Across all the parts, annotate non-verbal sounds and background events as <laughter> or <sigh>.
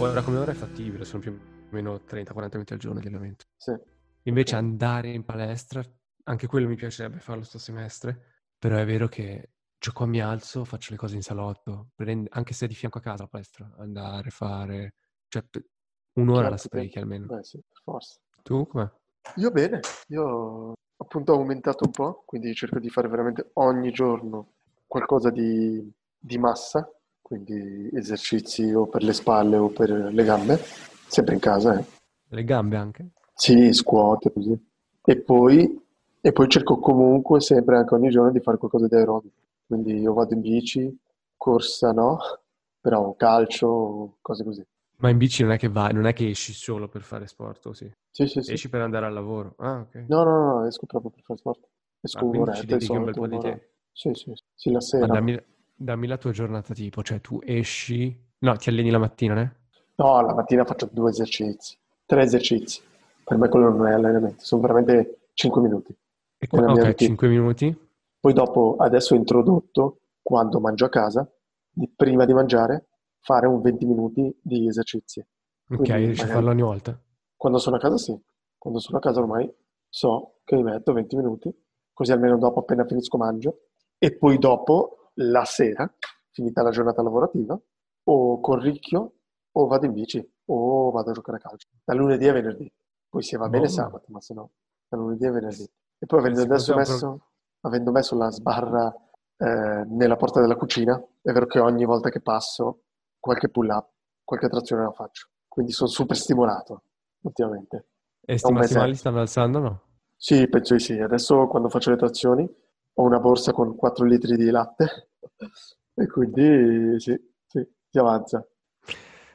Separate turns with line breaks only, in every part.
Ora come ora è fattibile, sono più o meno 30-40 minuti al giorno di allenamento.
Sì.
Invece andare in palestra, anche quello mi piacerebbe farlo sto semestre, però è vero che cioè qua mi alzo, faccio le cose in salotto, prend- anche se è di fianco a casa la palestra, andare, fare, cioè un'ora
Certo,
la sprechi almeno.
Beh sì, forza.
Tu com'è?
Io bene, io appunto ho aumentato un po', quindi cerco di fare veramente ogni giorno qualcosa di, di massa, quindi esercizi o per le spalle o per le gambe, sempre in casa, eh.
Le gambe anche?
Sì, squat, così. E poi, e poi cerco comunque sempre, anche ogni giorno, di fare qualcosa di aerobico. Quindi io vado in bici, corsa no, però calcio, cose così.
Ma in bici non è che vai, non è che esci solo per fare sport, sì?
Sì, sì, sì.
Esci per andare al lavoro. Ah, ok.
No, no, no, esco proprio per fare sport. Esco
Ah, quindi
un'oretta
un po' di tempo.
Sì, sì, sì, la sera.
dammi, dammi la tua giornata tipo, cioè tu esci... No, ti alleni la mattina, né?
No, la mattina faccio due esercizi, tre esercizi. Per me quello non è allenamento, sono veramente 5 minuti.
E qua- ok,
routine.
5 minuti.
Poi dopo, adesso ho introdotto, quando mangio a casa, di- prima di mangiare, fare un 20 minuti di esercizi.
Ok,
Quindi
riesci a farlo ogni volta?
Quando sono a casa sì, quando sono a casa ormai so che mi metto 20 minuti, così almeno dopo appena finisco mangio, e poi dopo la sera, finita la giornata lavorativa, o corricchio o vado in bici o vado a giocare a calcio, da lunedì a venerdì. Poi se va bene
Buono.
sabato, ma se no, da lunedì a venerdì. E poi avendo messo, avendo messo la sbarra eh, nella porta della cucina, è vero che ogni volta che passo qualche pull up, qualche trazione la faccio. Quindi sono super stimolato ultimamente.
E sti massimali stanno alzando no?
Sì, penso di sì. Adesso quando faccio le trazioni ho una borsa con 4 litri di latte e quindi sì, sì, si avanza.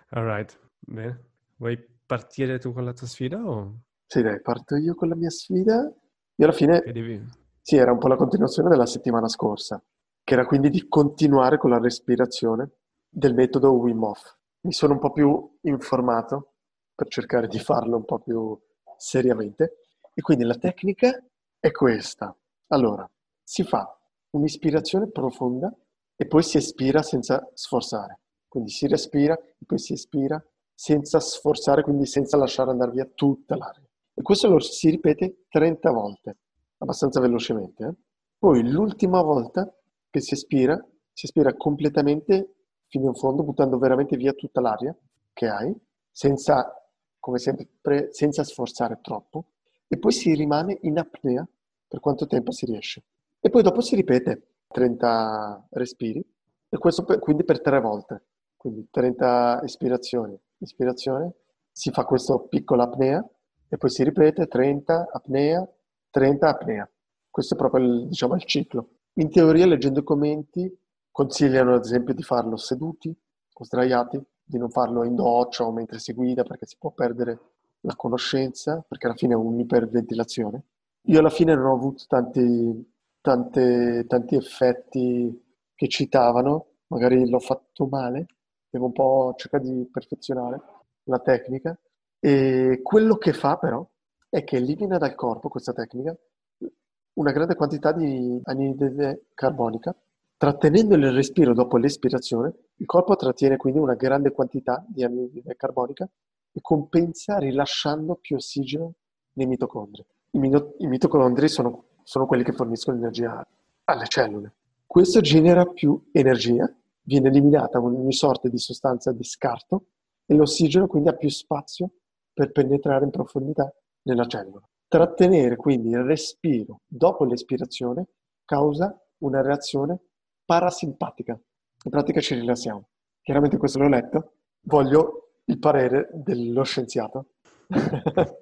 Alright, bene. Vuoi partire tu con la tua sfida o
Sì, dai, parto io con la mia sfida. Io alla fine,
devi...
sì, era un po' la continuazione della settimana scorsa, che era quindi di continuare con la respirazione del metodo Wim Hof. Mi sono un po' più informato per cercare di farlo un po' più seriamente e quindi la tecnica è questa. Allora, si fa un'ispirazione profonda e poi si espira senza sforzare. Quindi si respira e poi si espira senza sforzare, quindi senza lasciare andare via tutta l'aria. E questo lo si ripete 30 volte, abbastanza velocemente. eh. Poi l'ultima volta che si espira, si espira completamente fino in fondo, buttando veramente via tutta l'aria che hai, senza, come sempre, senza sforzare troppo. E poi si rimane in apnea per quanto tempo si riesce. E poi dopo si ripete 30 respiri, e questo per- quindi per tre volte. Quindi 30 ispirazioni, ispirazione, si fa questa piccola apnea e poi si ripete 30 apnea, 30 apnea. Questo è proprio il, diciamo, il ciclo. In teoria, leggendo i commenti, consigliano ad esempio di farlo seduti o sdraiati, di non farlo in doccia o mentre si guida perché si può perdere la conoscenza, perché alla fine è un'iperventilazione. Io alla fine non ho avuto tanti, tante- tanti effetti che citavano, magari l'ho fatto male, devo un po' cercare di perfezionare la tecnica. E quello che fa però è che elimina dal corpo questa tecnica una grande quantità di anidride carbonica. Trattenendo il respiro dopo l'espirazione, il corpo trattiene quindi una grande quantità di anidride carbonica e compensa rilasciando più ossigeno nei mitocondri. I, mino- i mitocondri sono, sono quelli che forniscono energia alle cellule. Questo genera più energia, viene eliminata ogni sorta di sostanza di scarto e l'ossigeno quindi ha più spazio per penetrare in profondità nella cellula. Trattenere quindi il respiro dopo l'espirazione causa una reazione parasimpatica. In pratica ci rilassiamo. Chiaramente questo l'ho letto, voglio il parere dello scienziato. <laughs>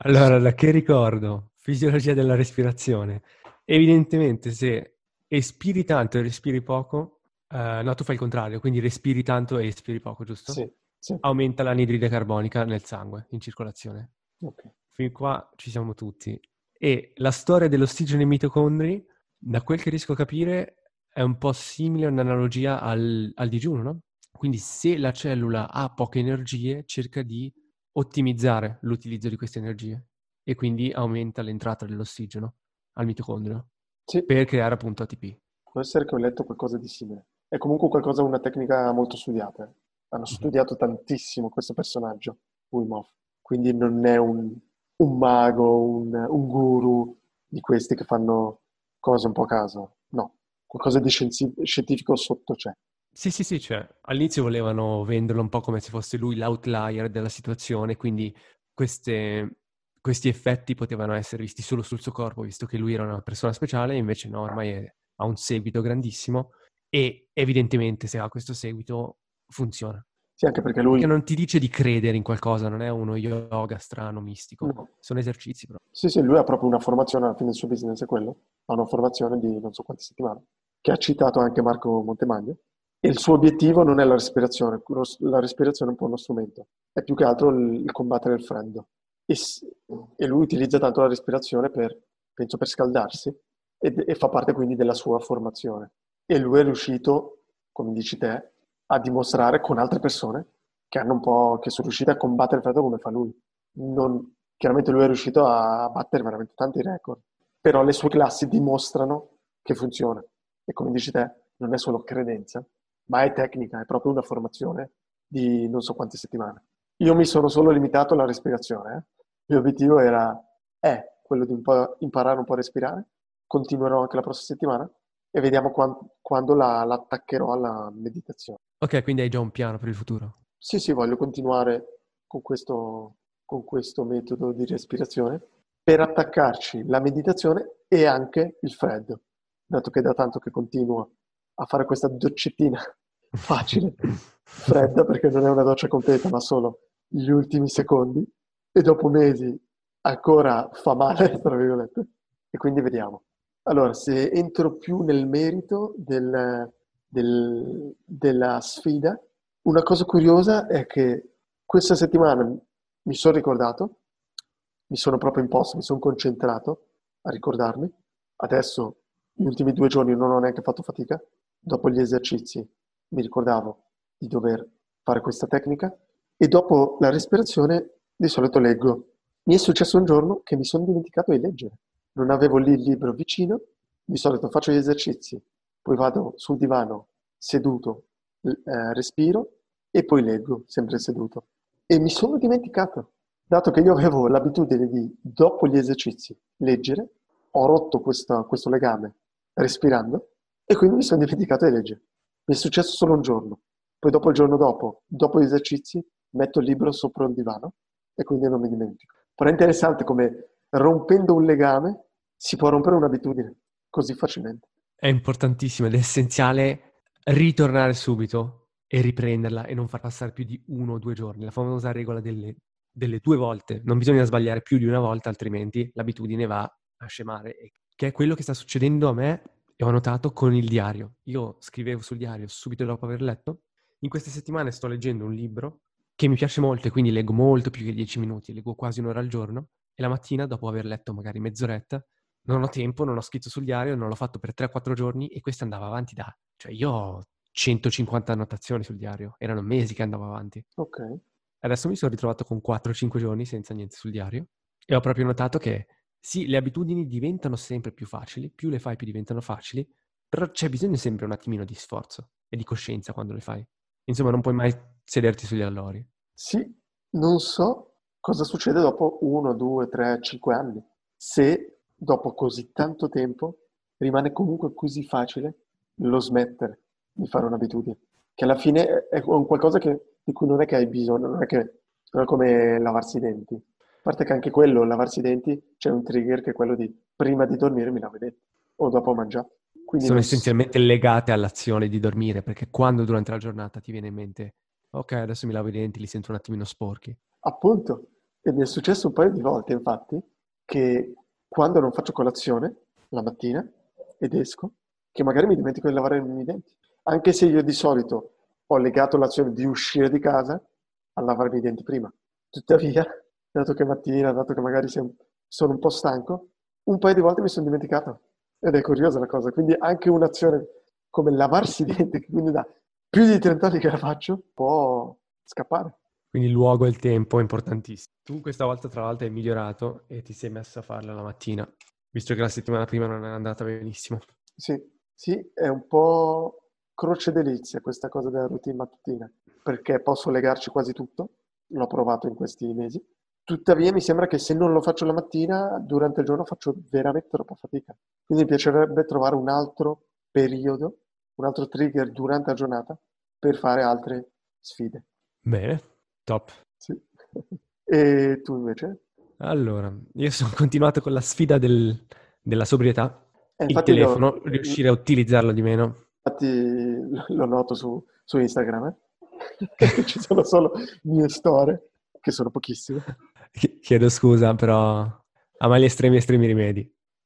Allora, da che ricordo? Fisiologia della respirazione. Evidentemente, se espiri tanto e respiri poco, Uh, no, tu fai il contrario, quindi respiri tanto e espiri poco, giusto?
Sì, sì.
Aumenta l'anidride carbonica nel sangue, in circolazione.
Ok.
Fin qua ci siamo tutti. E la storia dell'ossigeno nei mitocondri, da quel che riesco a capire, è un po' simile, un'analogia al, al digiuno, no? Quindi se la cellula ha poche energie, cerca di ottimizzare l'utilizzo di queste energie e quindi aumenta l'entrata dell'ossigeno al mitocondrio
Sì,
per creare appunto ATP.
può essere che ho letto qualcosa di simile. È comunque qualcosa, una tecnica molto studiata. eh. Hanno
Mhm.
studiato tantissimo questo personaggio, Wim Hof. Quindi non è un, un mago, un, un guru di questi che fanno cose un po' a caso. No, qualcosa di scienzi- scientifico sotto c'è.
Sì, sì, sì, cioè all'inizio volevano venderlo un po' come se fosse lui l'outlier della situazione, quindi queste- questi effetti potevano essere visti solo sul suo corpo, visto che lui era una persona speciale, invece no, ormai è- ha un seguito grandissimo e evidentemente se ha questo seguito funziona.
Sì, anche perché lui...
Perché non ti dice di credere in qualcosa, non è uno yoga strano, mistico,
No.
sono esercizi però.
Sì, sì, lui ha proprio una formazione, alla fine del suo business è quello, ha una formazione di non so quante settimane, che ha citato anche Marco Montemagno, e il suo obiettivo non è la respirazione, la respirazione è un po' uno strumento, è più che altro il combattere il freddo. E, e lui utilizza tanto la respirazione per, penso, per scaldarsi, ed- e fa parte quindi della sua formazione. E lui è riuscito, come dici te, a dimostrare con altre persone che hanno un po', che sono riuscite a combattere il freddo come fa lui. Non- chiaramente lui è riuscito a battere veramente tanti record, però le sue classi dimostrano che funziona. E come dici te, non è solo credenza, ma è tecnica, è proprio una formazione di non so quante settimane. Io mi sono solo limitato alla respirazione. eh. Il mio obiettivo era, è quello di po' imparare un po' a respirare. Continuerò anche la prossima settimana e vediamo quan- quando la, l'attaccherò alla meditazione.
Ok, quindi hai già un piano per il futuro.
Sì, sì, voglio continuare con questo, con questo metodo di respirazione per attaccarci la meditazione e anche il freddo, dato che da tanto che continuo a fare questa doccettina <laughs> facile, fredda, perché non è una doccia completa, ma solo gli ultimi secondi, e dopo mesi ancora fa male, <laughs> tra virgolette, e quindi vediamo. Allora, se entro più nel merito del- del- della sfida, una cosa curiosa è che questa settimana mi sono ricordato, mi sono proprio imposto, mi sono concentrato a ricordarmi. Adesso, gli ultimi due giorni non ho neanche fatto fatica. Dopo gli esercizi mi ricordavo di dover fare questa tecnica e dopo la respirazione di solito leggo. Mi è successo un giorno che mi sono dimenticato di leggere. Non avevo lì il libro vicino, di solito faccio gli esercizi, poi vado sul divano seduto, eh, respiro e poi leggo, sempre seduto. E mi sono dimenticato, dato che io avevo l'abitudine di, dopo gli esercizi, leggere, ho rotto questa- questo legame respirando e quindi mi sono dimenticato di leggere. Mi è successo solo un giorno. Poi dopo il giorno dopo, dopo gli esercizi, metto il libro sopra il divano e quindi non mi dimentico. Però è interessante come rompendo un legame si può rompere un'abitudine così facilmente.
È importantissimo ed è essenziale ritornare subito e riprenderla e non far passare più di uno o due giorni. La famosa regola delle, delle due volte. Non bisogna sbagliare più di una volta, altrimenti l'abitudine va a scemare. Che è quello che sta succedendo a me e ho notato con il diario. Io scrivevo sul diario subito dopo aver letto. In queste settimane sto leggendo un libro che mi piace molto e quindi leggo molto più che 10 minuti, leggo quasi un'ora al giorno e la mattina, dopo aver letto magari mezz'oretta, non ho tempo, non ho scritto sul diario, non l'ho fatto per 3-4 giorni e questo andava avanti da... Cioè io ho 150 annotazioni sul diario, erano mesi che andavo avanti.
Ok.
Adesso mi sono ritrovato con 4-5 giorni senza niente sul diario e ho proprio notato che sì, le abitudini diventano sempre più facili, più le fai più diventano facili, però c'è bisogno sempre un attimino di sforzo e di coscienza quando le fai. Insomma, non puoi mai sederti sugli allori.
Sì, non so cosa succede dopo uno, due, tre, cinque anni. Se dopo così tanto tempo rimane comunque così facile lo smettere di fare un'abitudine, che alla fine è un qualcosa che- di cui non è che hai bisogno, non è che non è come lavarsi i denti. A parte che anche quello, lavarsi i denti, c'è un trigger che è quello di prima di dormire mi lavo i denti o dopo ho mangiato. Quindi
Sono
non
essenzialmente legate all'azione di dormire, perché quando durante la giornata ti viene in mente, ok, adesso mi lavo i denti, li sento un attimino sporchi.
Appunto, e mi è successo un paio di volte, infatti, che quando non faccio colazione la mattina ed esco, che magari mi dimentico di lavare i denti. Anche se io di solito ho legato l'azione di uscire di casa a lavarmi i denti prima. Tuttavia, dato che mattina, dato che magari sono un po' stanco, un paio di volte mi sono dimenticato. Ed è curiosa la cosa. Quindi anche un'azione come lavarsi i denti, che <laughs> quindi da più di 30 anni che la faccio, può scappare.
Quindi il luogo e il tempo è importantissimo. Tu questa volta tra l'altro hai migliorato e ti sei messo a farla la mattina, visto che la settimana prima non è andata benissimo.
Sì, sì, è un po' croce delizia questa cosa della routine mattutina, perché posso legarci quasi tutto, l'ho provato in questi mesi, tuttavia mi sembra che se non lo faccio la mattina, durante il giorno faccio veramente troppa fatica. Quindi mi piacerebbe trovare un altro periodo, un altro trigger durante la giornata per fare altre sfide.
Bene, top.
Sì. <laughs> E tu invece?
Allora, io sono continuato con la sfida del, della sobrietà. Eh, il telefono, lo, riuscire a utilizzarlo di meno.
Infatti lo noto su, su Instagram, eh? <laughs> ci sono solo mie storie, che sono pochissime. <laughs>
Chiedo scusa, però a mai gli estremi estremi rimedi.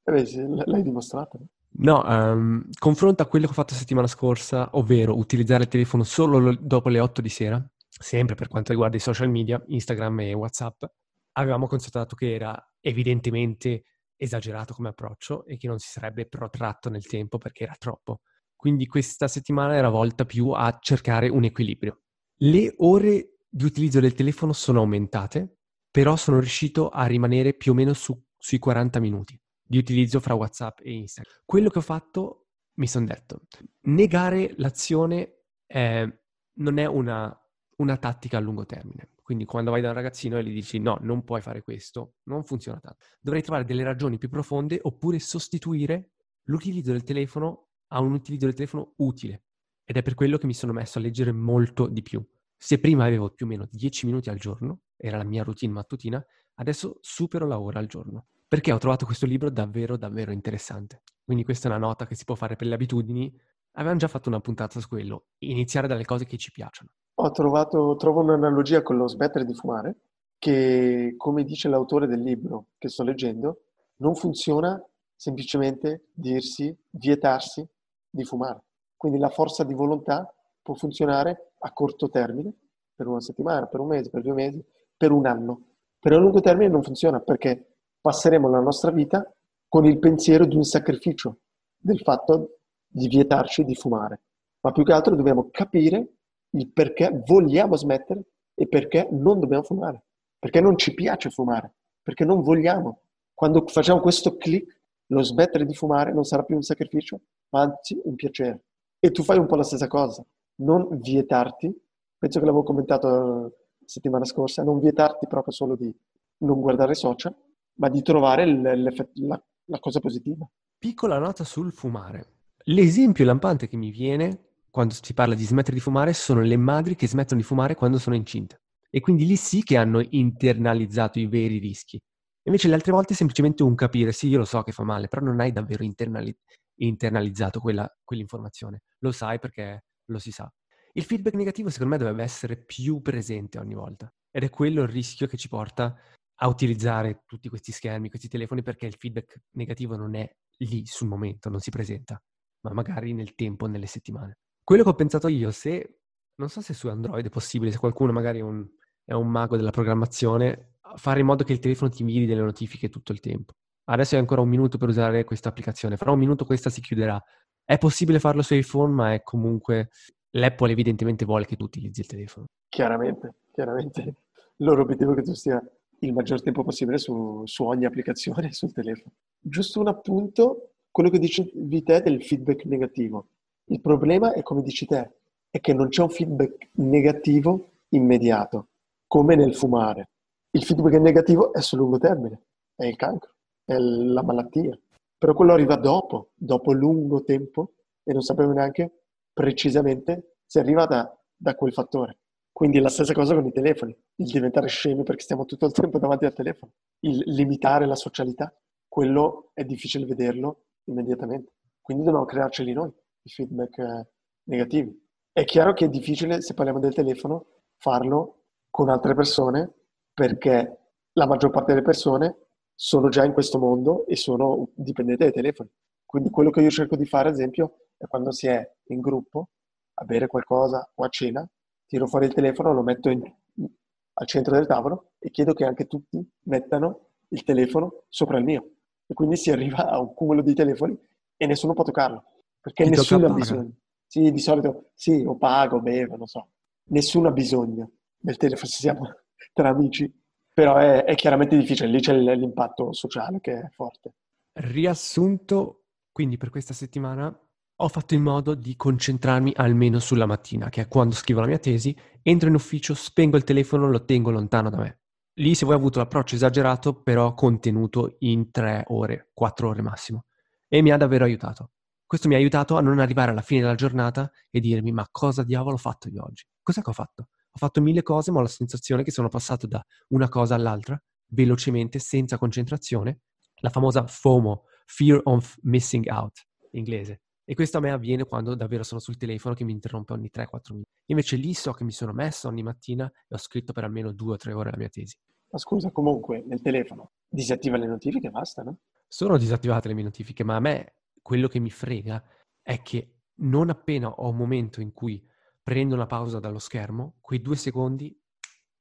Eh l'hai dimostrato.
No, um, confronta quello che ho fatto la settimana scorsa, ovvero utilizzare il telefono solo dopo le 8 di sera, sempre per quanto riguarda i social media, Instagram e WhatsApp. Avevamo constatato che era evidentemente esagerato come approccio e che non si sarebbe protratto nel tempo perché era troppo. Quindi questa settimana era volta più a cercare un equilibrio. Le ore di utilizzo del telefono sono aumentate, però sono riuscito a rimanere più o meno su, sui 40 minuti di utilizzo fra WhatsApp e Instagram. Quello che ho fatto, mi sono detto, negare l'azione eh, non è una, una tattica a lungo termine. Quindi quando vai da un ragazzino e gli dici no, non puoi fare questo, non funziona tanto. Dovrei trovare delle ragioni più profonde oppure sostituire l'utilizzo del telefono a un utilizzo del telefono utile. Ed è per quello che mi sono messo a leggere molto di più. Se prima avevo più o meno 10 minuti al giorno, era la mia routine mattutina, adesso supero la ora al giorno. Perché ho trovato questo libro davvero, davvero interessante. Quindi questa è una nota che si può fare per le abitudini. Avevamo già fatto una puntata su quello. Iniziare dalle cose che ci piacciono.
Ho trovato, trovo un'analogia con lo smettere di fumare, che come dice l'autore del libro che sto leggendo, non funziona semplicemente dirsi, vietarsi di fumare. Quindi la forza di volontà può funzionare a corto termine, per una settimana, per un mese, per due mesi, per un anno. Per a lungo termine non funziona perché passeremo la nostra vita con il pensiero di un sacrificio, del fatto di vietarci di fumare. Ma più che altro dobbiamo capire il perché vogliamo smettere e perché non dobbiamo fumare. Perché non ci piace fumare, perché non vogliamo. Quando facciamo questo click, lo smettere di fumare non sarà più un sacrificio, ma anzi un piacere. E tu fai un po' la stessa cosa, non vietarti, penso che l'avevo commentato settimana scorsa, non vietarti proprio solo di non guardare social, ma di trovare la, la cosa positiva.
Piccola nota sul fumare. L'esempio lampante che mi viene quando si parla di smettere di fumare sono le madri che smettono di fumare quando sono incinte. E quindi lì sì che hanno internalizzato i veri rischi. Invece le altre volte è semplicemente un capire, sì, io lo so che fa male, però non hai davvero internali- internalizzato quella, quell'informazione. Lo sai perché lo si sa. Il feedback negativo secondo me dovrebbe essere più presente ogni volta. Ed è quello il rischio che ci porta a utilizzare tutti questi schermi, questi telefoni, perché il feedback negativo non è lì sul momento, non si presenta, ma magari nel tempo, nelle settimane. Quello che ho pensato io, se non so se su Android è possibile, se qualcuno magari è un, è un mago della programmazione, fare in modo che il telefono ti invii delle notifiche tutto il tempo. Adesso hai ancora un minuto per usare questa applicazione, fra un minuto questa si chiuderà. È possibile farlo su iPhone, ma è comunque l'Apple evidentemente vuole che tu utilizzi il telefono.
Chiaramente, chiaramente. Il loro obiettivo è che tu stia il maggior tempo possibile su, su ogni applicazione <laughs> sul telefono. Giusto un appunto, quello che dicevi te del feedback negativo. Il problema è come dici te, è che non c'è un feedback negativo immediato, come nel fumare. Il feedback negativo è sul lungo termine, è il cancro, è la malattia. Però quello arriva dopo, dopo lungo tempo, e non sappiamo neanche precisamente se arriva da, da quel fattore. Quindi la stessa cosa con i telefoni, il diventare scemi perché stiamo tutto il tempo davanti al telefono, il limitare la socialità, quello è difficile vederlo immediatamente. Quindi dobbiamo crearceli noi, i feedback eh, negativi. È chiaro che è difficile, se parliamo del telefono, farlo con altre persone perché la maggior parte delle persone sono già in questo mondo e sono dipendenti dai telefoni. Quindi quello che io cerco di fare, ad esempio, è quando si è in gruppo, a bere qualcosa o a cena, tiro fuori il telefono, lo metto in, al centro del tavolo e chiedo che anche tutti mettano il telefono sopra il mio. E quindi si arriva a un cumulo di telefoni e nessuno può toccarlo. Perché
Chi
nessuno ha bisogno. Sì, di solito sì, o pago, bevo, non so. Nessuno ha bisogno del telefono se siamo <laughs> tra amici. Però è, è chiaramente difficile, lì c'è l'impatto sociale che è forte.
Riassunto, quindi per questa settimana ho fatto in modo di concentrarmi almeno sulla mattina, che è quando scrivo la mia tesi, entro in ufficio, spengo il telefono, lo tengo lontano da me. Lì se voi avete avuto l'approccio esagerato, però contenuto in tre ore, quattro ore massimo. E mi ha davvero aiutato. Questo mi ha aiutato a non arrivare alla fine della giornata e dirmi ma cosa diavolo ho fatto io oggi? Cos'è che ho fatto? Ho fatto mille cose, ma ho la sensazione che sono passato da una cosa all'altra, velocemente, senza concentrazione. La famosa FOMO, Fear of Missing Out, in inglese. E questo a me avviene quando davvero sono sul telefono che mi interrompe ogni 3-4 minuti. Invece lì so che mi sono messo ogni mattina e ho scritto per almeno 2 o 3 ore la mia tesi.
Ma scusa, comunque nel telefono disattiva le notifiche e basta, no?
Sono disattivate le mie notifiche, ma a me quello che mi frega è che non appena ho un momento in cui prendo una pausa dallo schermo, quei due secondi,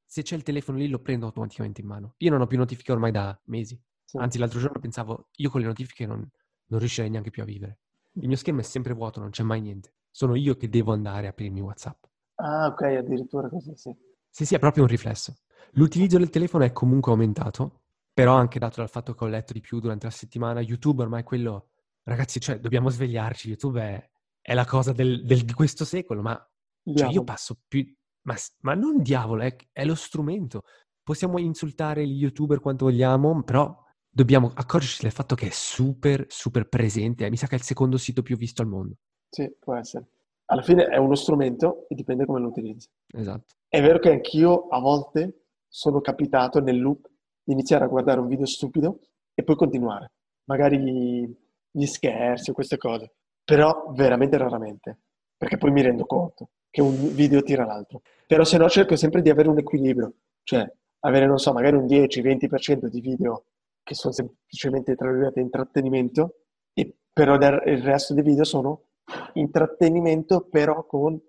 se c'è il telefono lì lo prendo automaticamente in mano. Io non ho più notifiche ormai da mesi.
Sì.
Anzi, l'altro giorno pensavo, io con le notifiche non, non riuscirei neanche più a vivere. Il mio schermo è sempre vuoto, non c'è mai niente. Sono io che devo andare a aprirmi WhatsApp.
Ah, ok, addirittura così, sì.
Sì, sì, è proprio un riflesso. L'utilizzo del telefono è comunque aumentato, però anche dato dal fatto che ho letto di più durante la settimana, YouTube ormai quello... Ragazzi, cioè, dobbiamo svegliarci, YouTube è, è la cosa del- del- di questo secolo, ma cioè, io passo più... Ma, ma non diavolo, è, è lo strumento. Possiamo insultare gli YouTuber quanto vogliamo, però dobbiamo accorgerci del fatto che è super, super presente. Eh, Mi sa che è il secondo sito più visto al mondo.
Sì, può essere. Alla fine è uno strumento e dipende come lo utilizzi.
Esatto.
È vero che anch'io a volte sono capitato nel loop di iniziare a guardare un video stupido e poi continuare. Magari gli scherzi o queste cose. Però veramente raramente. Perché poi mi rendo conto che un video tira l'altro. Però se no cerco sempre di avere un equilibrio. Cioè avere, non so, magari un 10-20% di video che sono semplicemente, tra virgolette, intrattenimento e però il resto dei video sono intrattenimento però con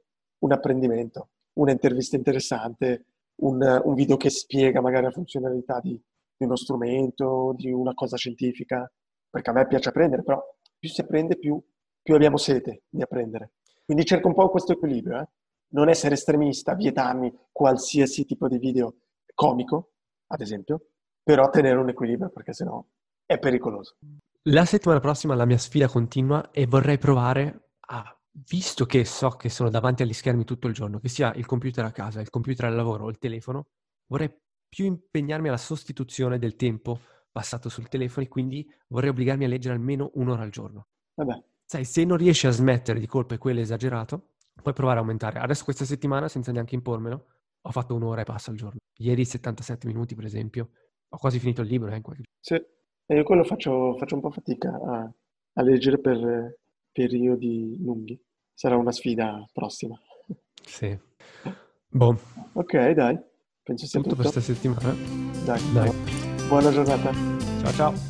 un apprendimento, una intervista interessante, un, un video che spiega magari la funzionalità di, di uno strumento, di una cosa scientifica, perché a me piace apprendere, però più si apprende più, più abbiamo sete di apprendere. Quindi cerco un po' questo equilibrio, eh? non essere estremista, vietarmi qualsiasi tipo di video comico, ad esempio, però tenere un equilibrio perché sennò è pericoloso.
La settimana prossima la mia sfida continua e vorrei provare a, visto che so che sono davanti agli schermi tutto il giorno, che sia il computer a casa, il computer al lavoro o il telefono, vorrei più impegnarmi alla sostituzione del tempo passato sul telefono e quindi vorrei obbligarmi a leggere almeno un'ora al giorno.
Vabbè,
Sai, se non riesci a smettere di colpo e quello esagerato, puoi provare a aumentare. Adesso questa settimana, senza neanche impormelo, ho fatto un'ora e passa al giorno. Ieri 77 minuti, per esempio. Ho quasi finito il libro, eh, qualche
sì. E io quello faccio, faccio un po' fatica a, a leggere per eh, periodi lunghi. Sarà una sfida prossima.
Sì. Boh,
Ok, dai, penso sia
tutto
tutto.
per questa settimana.
Dai,
Dai.
buona giornata.
Ciao.
Ciao.